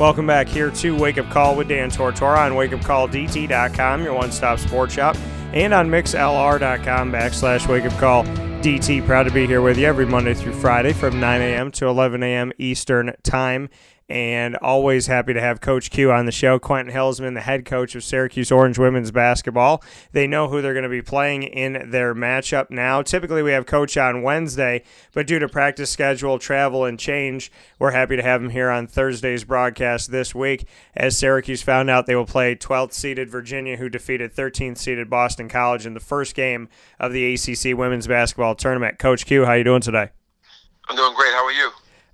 Welcome back here to Wake Up Call with Dan Tortora on wakeupcalldt.com, your one stop sports shop, and on mixlr.com backslash wake up call DT. Proud to be here with you every Monday through Friday from 9 a.m. to 11 a.m. Eastern Time and always happy to have Coach Q on the show. Quentin Hillsman, the head coach of Syracuse Orange women's basketball. They know who they're going to be playing in their matchup now. Typically, we have Coach on Wednesday, but due to practice schedule, travel, and change, we're happy to have him here on Thursday's broadcast this week. As Syracuse found out, they will play 12th seeded Virginia, who defeated 13th seeded Boston College in the first game of the ACC women's basketball tournament. Coach Q, how are you doing today? I'm doing great. How are you?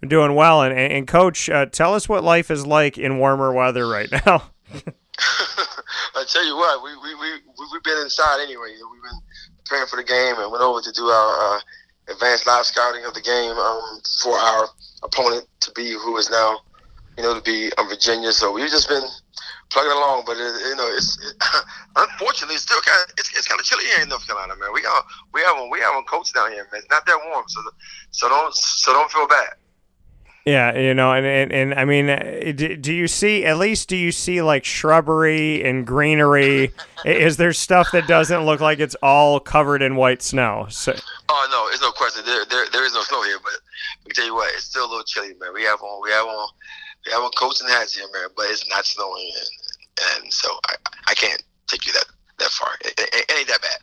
Doing well. And, and Coach, uh, tell us what life is like in warmer weather right now. I tell you what, we we we we've been inside anyway. We've been preparing for the game and went over to do our uh, advanced live scouting of the game um, for our opponent to be who is now, you know, to be um, Virginia. So we've just been plugging along, but it, you know, it's it, unfortunately it's still kind of it's, it's kind of chilly here in North Carolina, man. We got we have we have coats down here, man. It's not that warm, so so don't so don't feel bad. Yeah, you know, and, and, and I mean, uh, do, you see, at least do you see like shrubbery and greenery? is there stuff that doesn't look like it's all covered in white snow? So, oh, no, it's no question. There, there, there is no snow here, but let me tell you what, it's still a little chilly, man. We have on, we have on, we have on coats and hats here, man, but it's not snowing. And, and so I, I can't take you that, that far. It, it, it ain't that bad.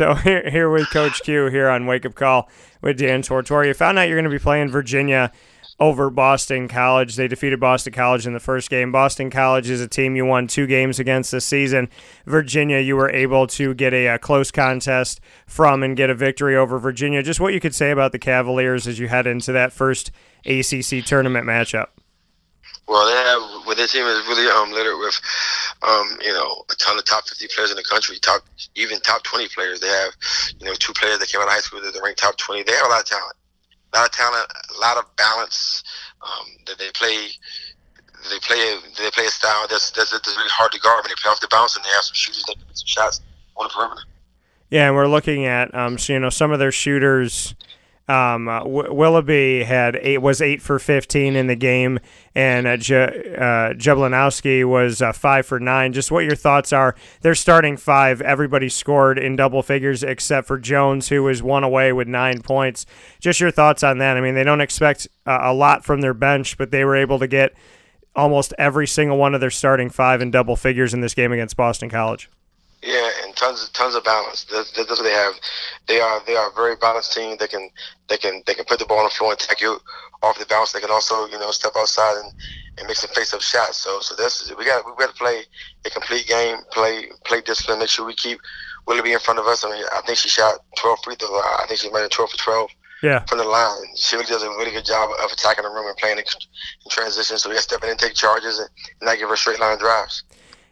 So here, here with Coach Q here on Wake Up Call with Dan Tortora. You found out you're going to be playing Virginia over Boston College. They defeated Boston College in the first game. Boston College is a team you won two games against this season. Virginia, you were able to get a, a, close contest from and get a victory over Virginia. Just what you could say about the Cavaliers as you head into that first ACC tournament matchup. Well, they have well, their team is really um, littered with, um, you know, a ton of top 50 players in the country, top even top 20 players. They have, you know, two players that came out of high school that are ranked top 20. They have a lot of talent, a lot of talent, a lot of balance. Um, that they play, they play, they play a style that's, that's that's really hard to guard when they play off the bounce, and they have some shooters that can make some shots on the perimeter. Yeah, and we're looking at, um, so, you know, some of their shooters um, uh, Willoughby had eight was eight for fifteen in the game, and uh, J- uh, was uh, five for nine. Just what your thoughts are? They're starting five. Everybody scored in double figures except for Jones, who was one away with nine points. Just your thoughts on that? I mean, they don't expect uh, a lot from their bench, but they were able to get almost every single one of their starting five in double figures in this game against Boston College. Yeah, and tons of tons of balance. That's, that's what they have. They are they are a very balanced team. They can they can they can put the ball on the floor and take you off the bounce. They can also you know step outside and, and make some face up shots. So so that's we got we got to play a complete game. Play play discipline. Make sure we keep Willoughby in front of us. I mean, I think she shot 12 free throws. I think she made it 12 for 12 yeah. from the line. She really does a really good job of attacking the rim and playing in, transition. So we got to step in and take charges and not give her straight line drives.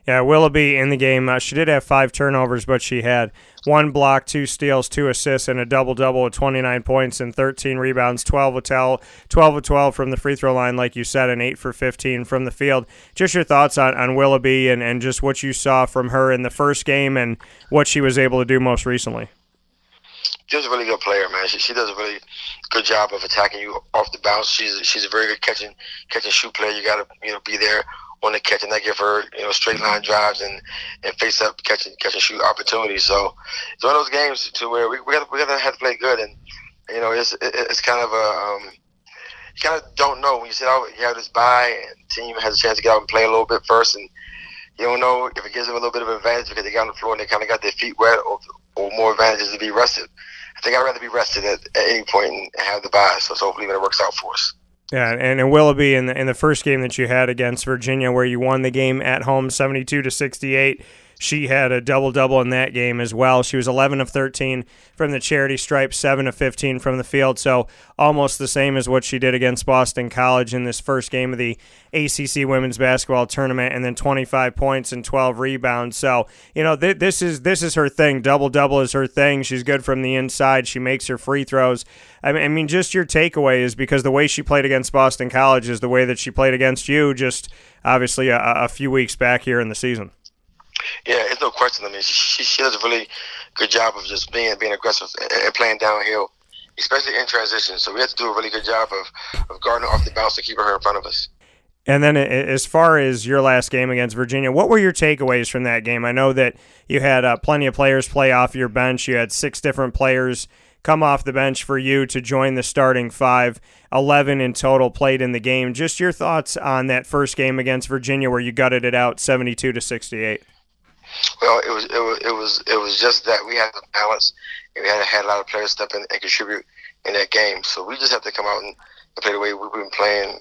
Yeah, Willoughby in the game. Uh, she did have five turnovers, but she had one block, two steals, two assists, and a double double with 29 points and 13 rebounds, 12 of 12, 12 of 12 from the free throw line, like you said, and 8 for 15 from the field. Just your thoughts on, on Willoughby and, and just what you saw from her in the first game and what she was able to do most recently. She's a really good player, man. She, she does a really good job of attacking you off the bounce. She's she's a very good catching catching shoot player. You got to you know be there on the catch and not give her you know straight line drives and, and face up catching catch and shoot opportunities. So it's one of those games to where we we got we to have to play good and you know it's it's kind of a um, you kind of don't know when you sit out you have this bye and team has a chance to get out and play a little bit first and you don't know if it gives them a little bit of advantage because they got on the floor and they kind of got their feet wet or, or more advantages to be rested. I think I'd rather be rested at, at any point and have the bye. So, so hopefully it works out for us. Yeah, and, and Willoughby in the in the first game that you had against Virginia, where you won the game at home, seventy two to sixty eight. She had a double double in that game as well. She was 11 of 13 from the charity stripe, 7 of 15 from the field. So almost the same as what she did against Boston College in this first game of the ACC women's basketball tournament, and then 25 points and 12 rebounds. So you know th- this is this is her thing. Double double is her thing. She's good from the inside. She makes her free throws. I mean, I mean, just your takeaway is because the way she played against Boston College is the way that she played against you. Just obviously a, a few weeks back here in the season. Yeah, it's no question. I mean, she, she does a really good job of just being being aggressive and playing downhill, especially in transition. So we have to do a really good job of, of guarding off the bounce and keeping her in front of us. And then, as far as your last game against Virginia, what were your takeaways from that game? I know that you had uh, plenty of players play off your bench. You had six different players come off the bench for you to join the starting five. 11 in total played in the game. Just your thoughts on that first game against Virginia where you gutted it out 72 to 68. Well, it was it was it was it was just that we had the balance, and we had had a lot of players step in and contribute in that game. So we just have to come out and, play the way we've been playing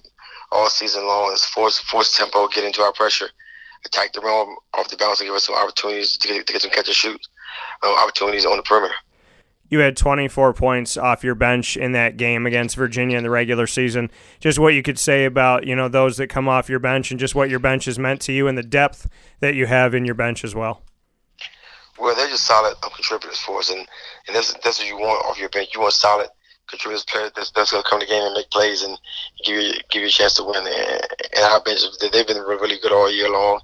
all season long. Is force force tempo, get into our pressure, attack the rim off the bounce, and give us some opportunities to get, to get some catch and shoot uh, opportunities on the perimeter you had 24 points off your bench in that game against Virginia in the regular season. Just what you could say about you know those that come off your bench and just what your bench has meant to you and the depth that you have in your bench as well. Well, they're just solid contributors for us, and, and that's that's what you want off your bench. You want solid contributors, players that's, that's going to come to the game and make plays and give you give you a chance to win. And, and our bench, they've been really good all year long,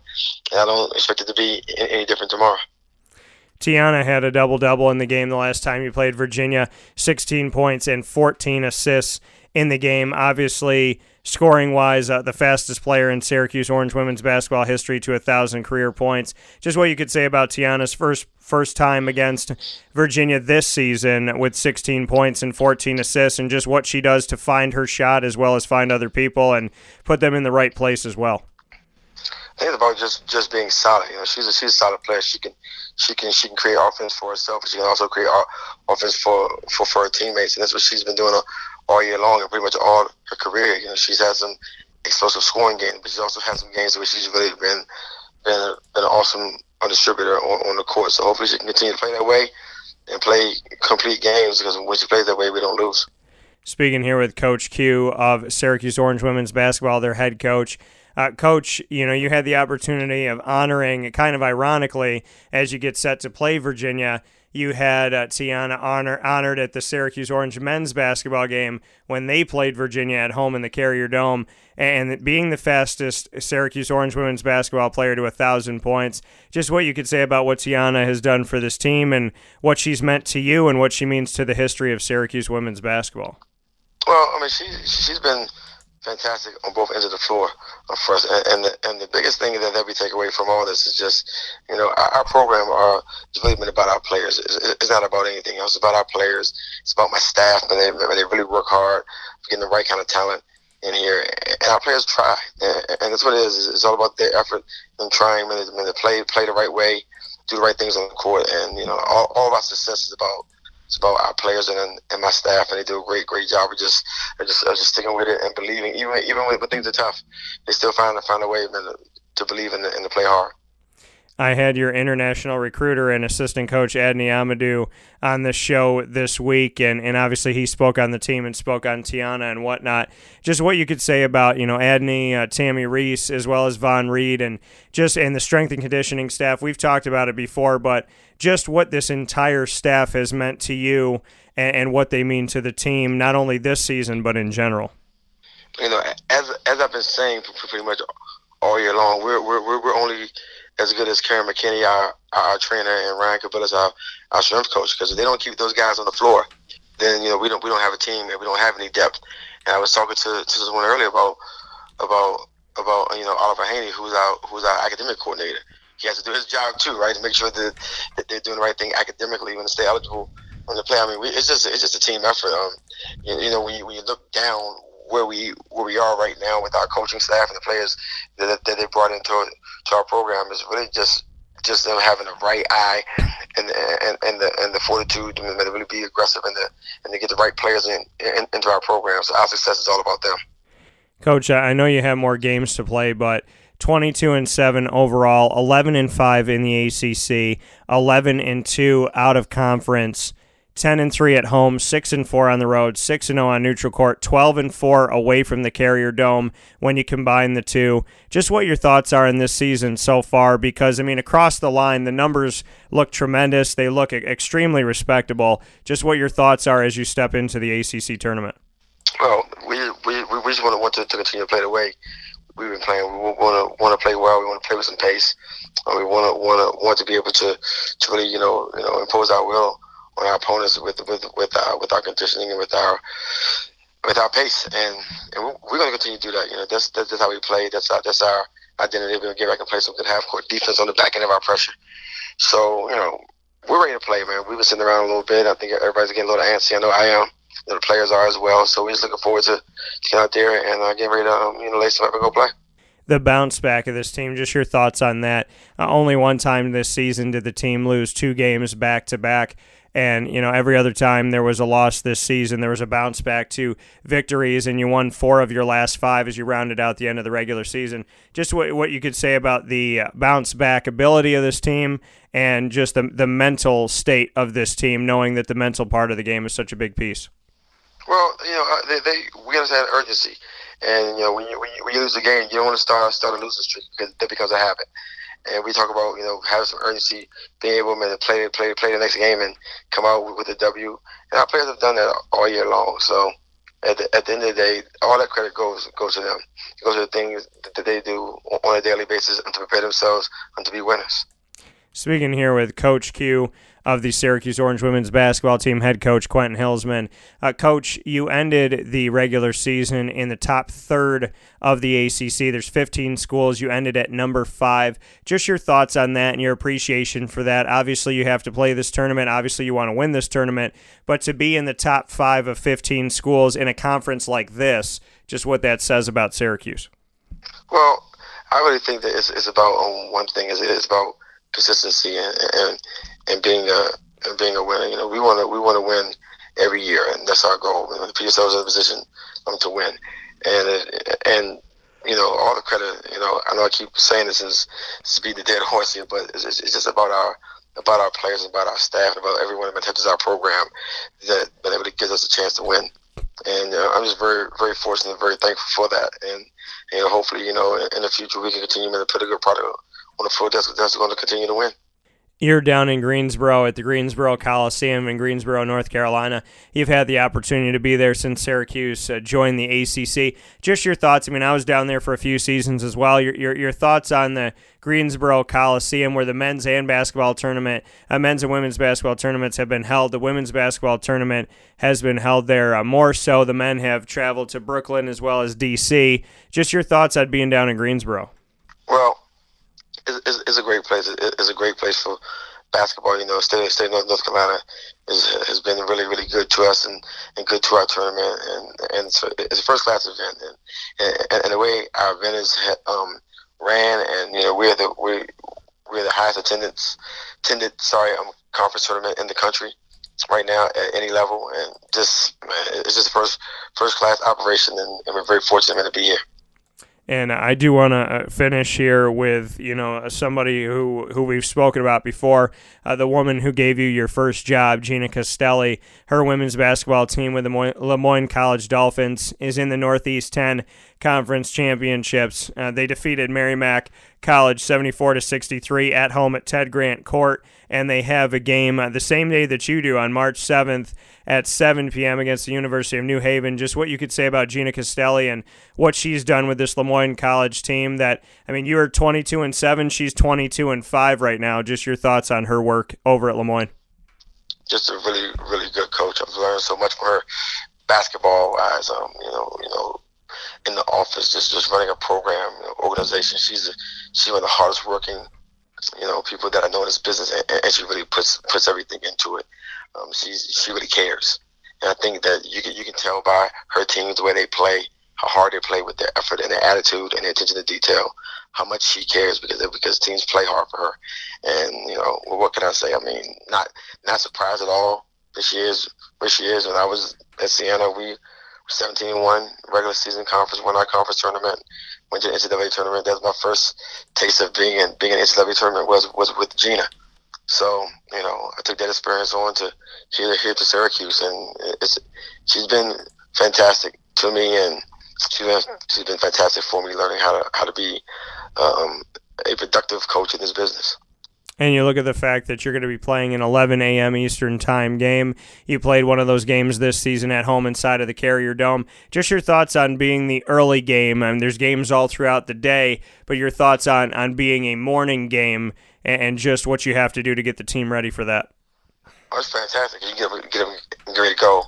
and I don't expect it to be any different tomorrow. Tiana had a double double in the game the last time you played Virginia 16 points and 14 assists in the game. Obviously, scoring wise, uh, the fastest player in Syracuse Orange women's basketball history to a thousand career points. Just what you could say about Tiana's first first time against Virginia this season with 16 points and 14 assists, and just what she does to find her shot as well as find other people and put them in the right place as well. I think it's about just just being solid. You know, she's a she's a solid player. She can she can she can create offense for herself, but she can also create offense for for, for her teammates, and that's what she's been doing all year long and pretty much all her career. You know, she's had some explosive scoring games, but she's also had some games where she's really been been, been an awesome distributor on, on the court. So hopefully she can continue to play that way and play complete games because when she plays that way, we don't lose. Speaking here with Coach Q of Syracuse Orange women's basketball, their head coach. Uh, Coach, you know, you had the opportunity of honoring, kind of ironically, as you get set to play Virginia, you had uh, Tiana honor, honored at the Syracuse Orange men's basketball game when they played Virginia at home in the Carrier Dome. And being the fastest Syracuse Orange women's basketball player to a thousand points, just what you could say about what Tiana has done for this team and what she's meant to you and what she means to the history of Syracuse women's basketball. Well, I mean, she she's been fantastic on both ends of the floor uh, for us. And, and, the, and the biggest thing that, that we take away from all this is just, you know, our, our program are, it's really been about our players. It's, it's, not about anything else. It's about our players. It's about my staff, and they, they really work hard getting the right kind of talent in here. And our players try. And, and that's what it is. It's all about their effort and trying they, when they play, play the right way, do the right things on the court. And, you know, all, all of our success is about it's about our players and and my staff, and they do a great great job of just of just of just sticking with it and believing. Even even when, when things are tough, they still find find a way to, believe in the, and play hard. I had your international recruiter and assistant coach Adney Amadou on the show this week, and, and obviously he spoke on the team and spoke on Tiana and whatnot. Just what you could say about you know Adney, uh, Tammi Reiss, as well as Vonn Read, and just and the strength and conditioning staff. We've talked about it before, but just what this entire staff has meant to you and, and what they mean to the team, not only this season but in general. You know, as as I've been saying pretty much all year long, we're we're we're only as good as Karen McKinney, our, our trainer, and Ryan Cabillas, our, our strength coach. Because if they don't keep those guys on the floor, then you know we don't we don't have a team and we don't have any depth. And I was talking to, to someone earlier about about about you know Oliver Haney, who's our who's our academic coordinator. He has to do his job too, right, to make sure that, that they're doing the right thing academically when they stay eligible on the play. I mean, we, it's just it's just a team effort. Um, you, you know, when you, when you look down where we where we are right now with our coaching staff and the players that, that they brought into to our program is really just just them having the right eye and and, and the and the fortitude to really be aggressive and the and to get the right players in, in into our program. So our success is all about them. Coach, I know you have more games to play, but 22 and 7 overall, 11 and 5 in the ACC, 11 and 2 out of conference. 10 and 3 at home, 6 and 4 on the road, 6 and 0 on neutral court, 12 and 4 away from the Carrier Dome when you combine the two. Just what your thoughts are in this season so far because I mean across the line the numbers look tremendous, they look extremely respectable. Just what your thoughts are as you step into the ACC tournament. Well, we we, we just want to want to, to continue to play the way we've been playing. We want to want to play well. We want to play with some pace. Uh, we want to want to want to be able to to really you know you know impose our will on our opponents with with with our with our conditioning and with our with our pace, and, and we're going to continue to do that. You know, that's that's, how we play. That's our that's our identity. We're going to get back and play some good half court defense on the back end of our pressure. So you know, we're ready to play, man. We've been sitting around a little bit. I think everybody's getting a little antsy. I know I am. The players are as well. So we're just looking forward to, to get out there and uh, getting ready to um, you know lace up and go play the bounce back of this team. Just your thoughts on that. Uh, only one time this season did the team lose two games back to back. And, you know, every other time there was a loss this season, there was a bounce back to victories, and you won four of your last five as you rounded out the end of the regular season. Just what, what you could say about the uh, bounce back ability of this team and just the, the mental state of this team, knowing that the mental part of the game is such a big piece. Well, you know, uh, they, they we understand urgency, and you know, when you, when you, lose a game, you don't want to start start a losing streak because becomes a habit and we talk about you know having some urgency, being able to play play play the next game and come out with, a W. And our players have done that all year long. So at the, at the end of the day, all that credit goes goes to them. It goes to the things that they do on a daily basis and to prepare themselves and to be winners. Speaking here with Coach Q of the Syracuse Orange women's basketball team, head coach Quentin Hillsman. Uh, coach, you ended the regular season in the top third of the ACC. There's 15 schools. You ended at number five. Just your thoughts on that and your appreciation for that. Obviously, you have to play this tournament. Obviously, you want to win this tournament. But to be in the top five of 15 schools in a conference like this, just what that says about Syracuse. Well, I really think that it's, it's about um, one thing. Is it's about consistency and, and and being a and being a winner. You know, we want to we want to win every year, and that's our goal. You know, to put yourselves in a position um, to win, and and you know all the credit. You know, I know I keep saying this is speed the dead horse here, but it's, it's just about our about our players, about our staff, about everyone that touches our program that that really gives us a chance to win. And uh, I'm just very very fortunate, very thankful for that, and know hopefully you know in the future we can continue to put a good product on the floor that's, that's going to continue to win. You're down in Greensboro at the Greensboro Coliseum in Greensboro, North Carolina. You've had the opportunity to be there since Syracuse uh, joined the ACC. Just your thoughts. I mean, I was down there for a few seasons as well. Your, your, your thoughts on the Greensboro Coliseum, where the men's and basketball tournament, uh, men's and women's basketball tournaments have been held. The women's basketball tournament has been held there uh, more so. The men have traveled to Brooklyn as well as D.C. Just your thoughts on being down in Greensboro. Well, is, is, a great place. It's a great place for basketball. You know, state state North, North Carolina is, has been really really good to us and, and good to our tournament. And and so it's a first class event. And, and, and the way our event is um, ran, and you know, we're the we we're the highest attendance attended sorry um, conference tournament in the country right now at any level. And just man, it's just first first class operation, and, and we're very fortunate to be here. And I do want to uh, finish here with you know somebody who who we've spoken about before, uh, the woman who gave you your first job, Gina Castelli. Her women's basketball team with the Le Moyne College Dolphins is in the Northeast 10 Conference Championships. Uh, they defeated Merrimack College 74 to 63 at home at Ted Grant Court, and they have a game uh, the same day that you do on March 7th at 7 p.m. against the University of New Haven. Just what you could say about Gina Castelli and what she's done with this Le Moyne College team. That I mean, you are 22 and seven, she's 22 and five right now. Just your thoughts on her work over at Le Moyne. Just a really, really good coach. I've learned so much from her, basketball wise. Um, you know, you know, in the office, just just running a program, you know, organization. She's a, she's one of the hardest working, you know, people that I know in this business, and, and she really puts puts everything into it. Um, she's she really cares, and I think that you can you can tell by her teams the way they play, how hard they play with their effort and their attitude and their attention to detail, how much she cares because because teams play hard for her. And you know, well, what can I say? I mean, not not surprised at all that she is where she is. When I was at Siena, we 17 1 regular season conference, won our conference tournament. went to the NCAA tournament. That was my first taste of being in being in NCAA tournament was was with Gina. So you know, I took that experience on to here here to Syracuse, and it's she's been fantastic to me, and she's been she's been fantastic for me learning how to how to be um, a productive coach in this business. And you look at the fact that you're going to be playing an 11 a.m. Eastern time game. You played one of those games this season at home inside of the Carrier Dome. Just your thoughts on being the early game. I mean, there's games all throughout the day, but your thoughts on, on being a morning game and just what you have to do to get the team ready for that. Oh, it's fantastic. You get them, get them ready to go,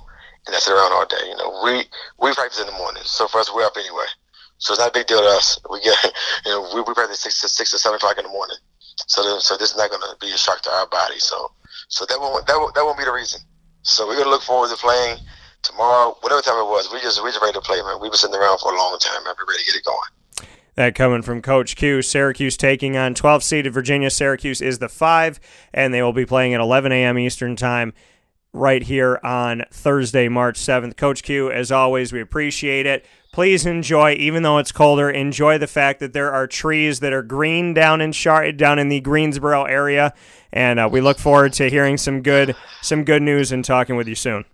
and that's around all day. You know, we we practice in the morning, so for us, we're up anyway. So it's not a big deal to us. We get, you know, we, we practice six to six or seven o'clock in the morning. So, so this is not going to be a shock to our body. So, so that won't that won't, that won't be the reason. So we're going to look forward to playing tomorrow, whatever time it was. We just we just ready to play, man. We've been sitting around for a long time, man. We're ready to get it going. That coming from Coach Q. Syracuse taking on 12 seeded Virginia. Syracuse is the five, and they will be playing at 11 a.m. Eastern time right here on Thursday, March 7th. Coach Q, as always, we appreciate it please enjoy, even though it's colder, enjoy the fact that there are trees that are green down in Char- down in the Greensboro area, and uh, we look forward to hearing some good some good news and talking with you soon.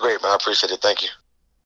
Great, man. I appreciate it. Thank you.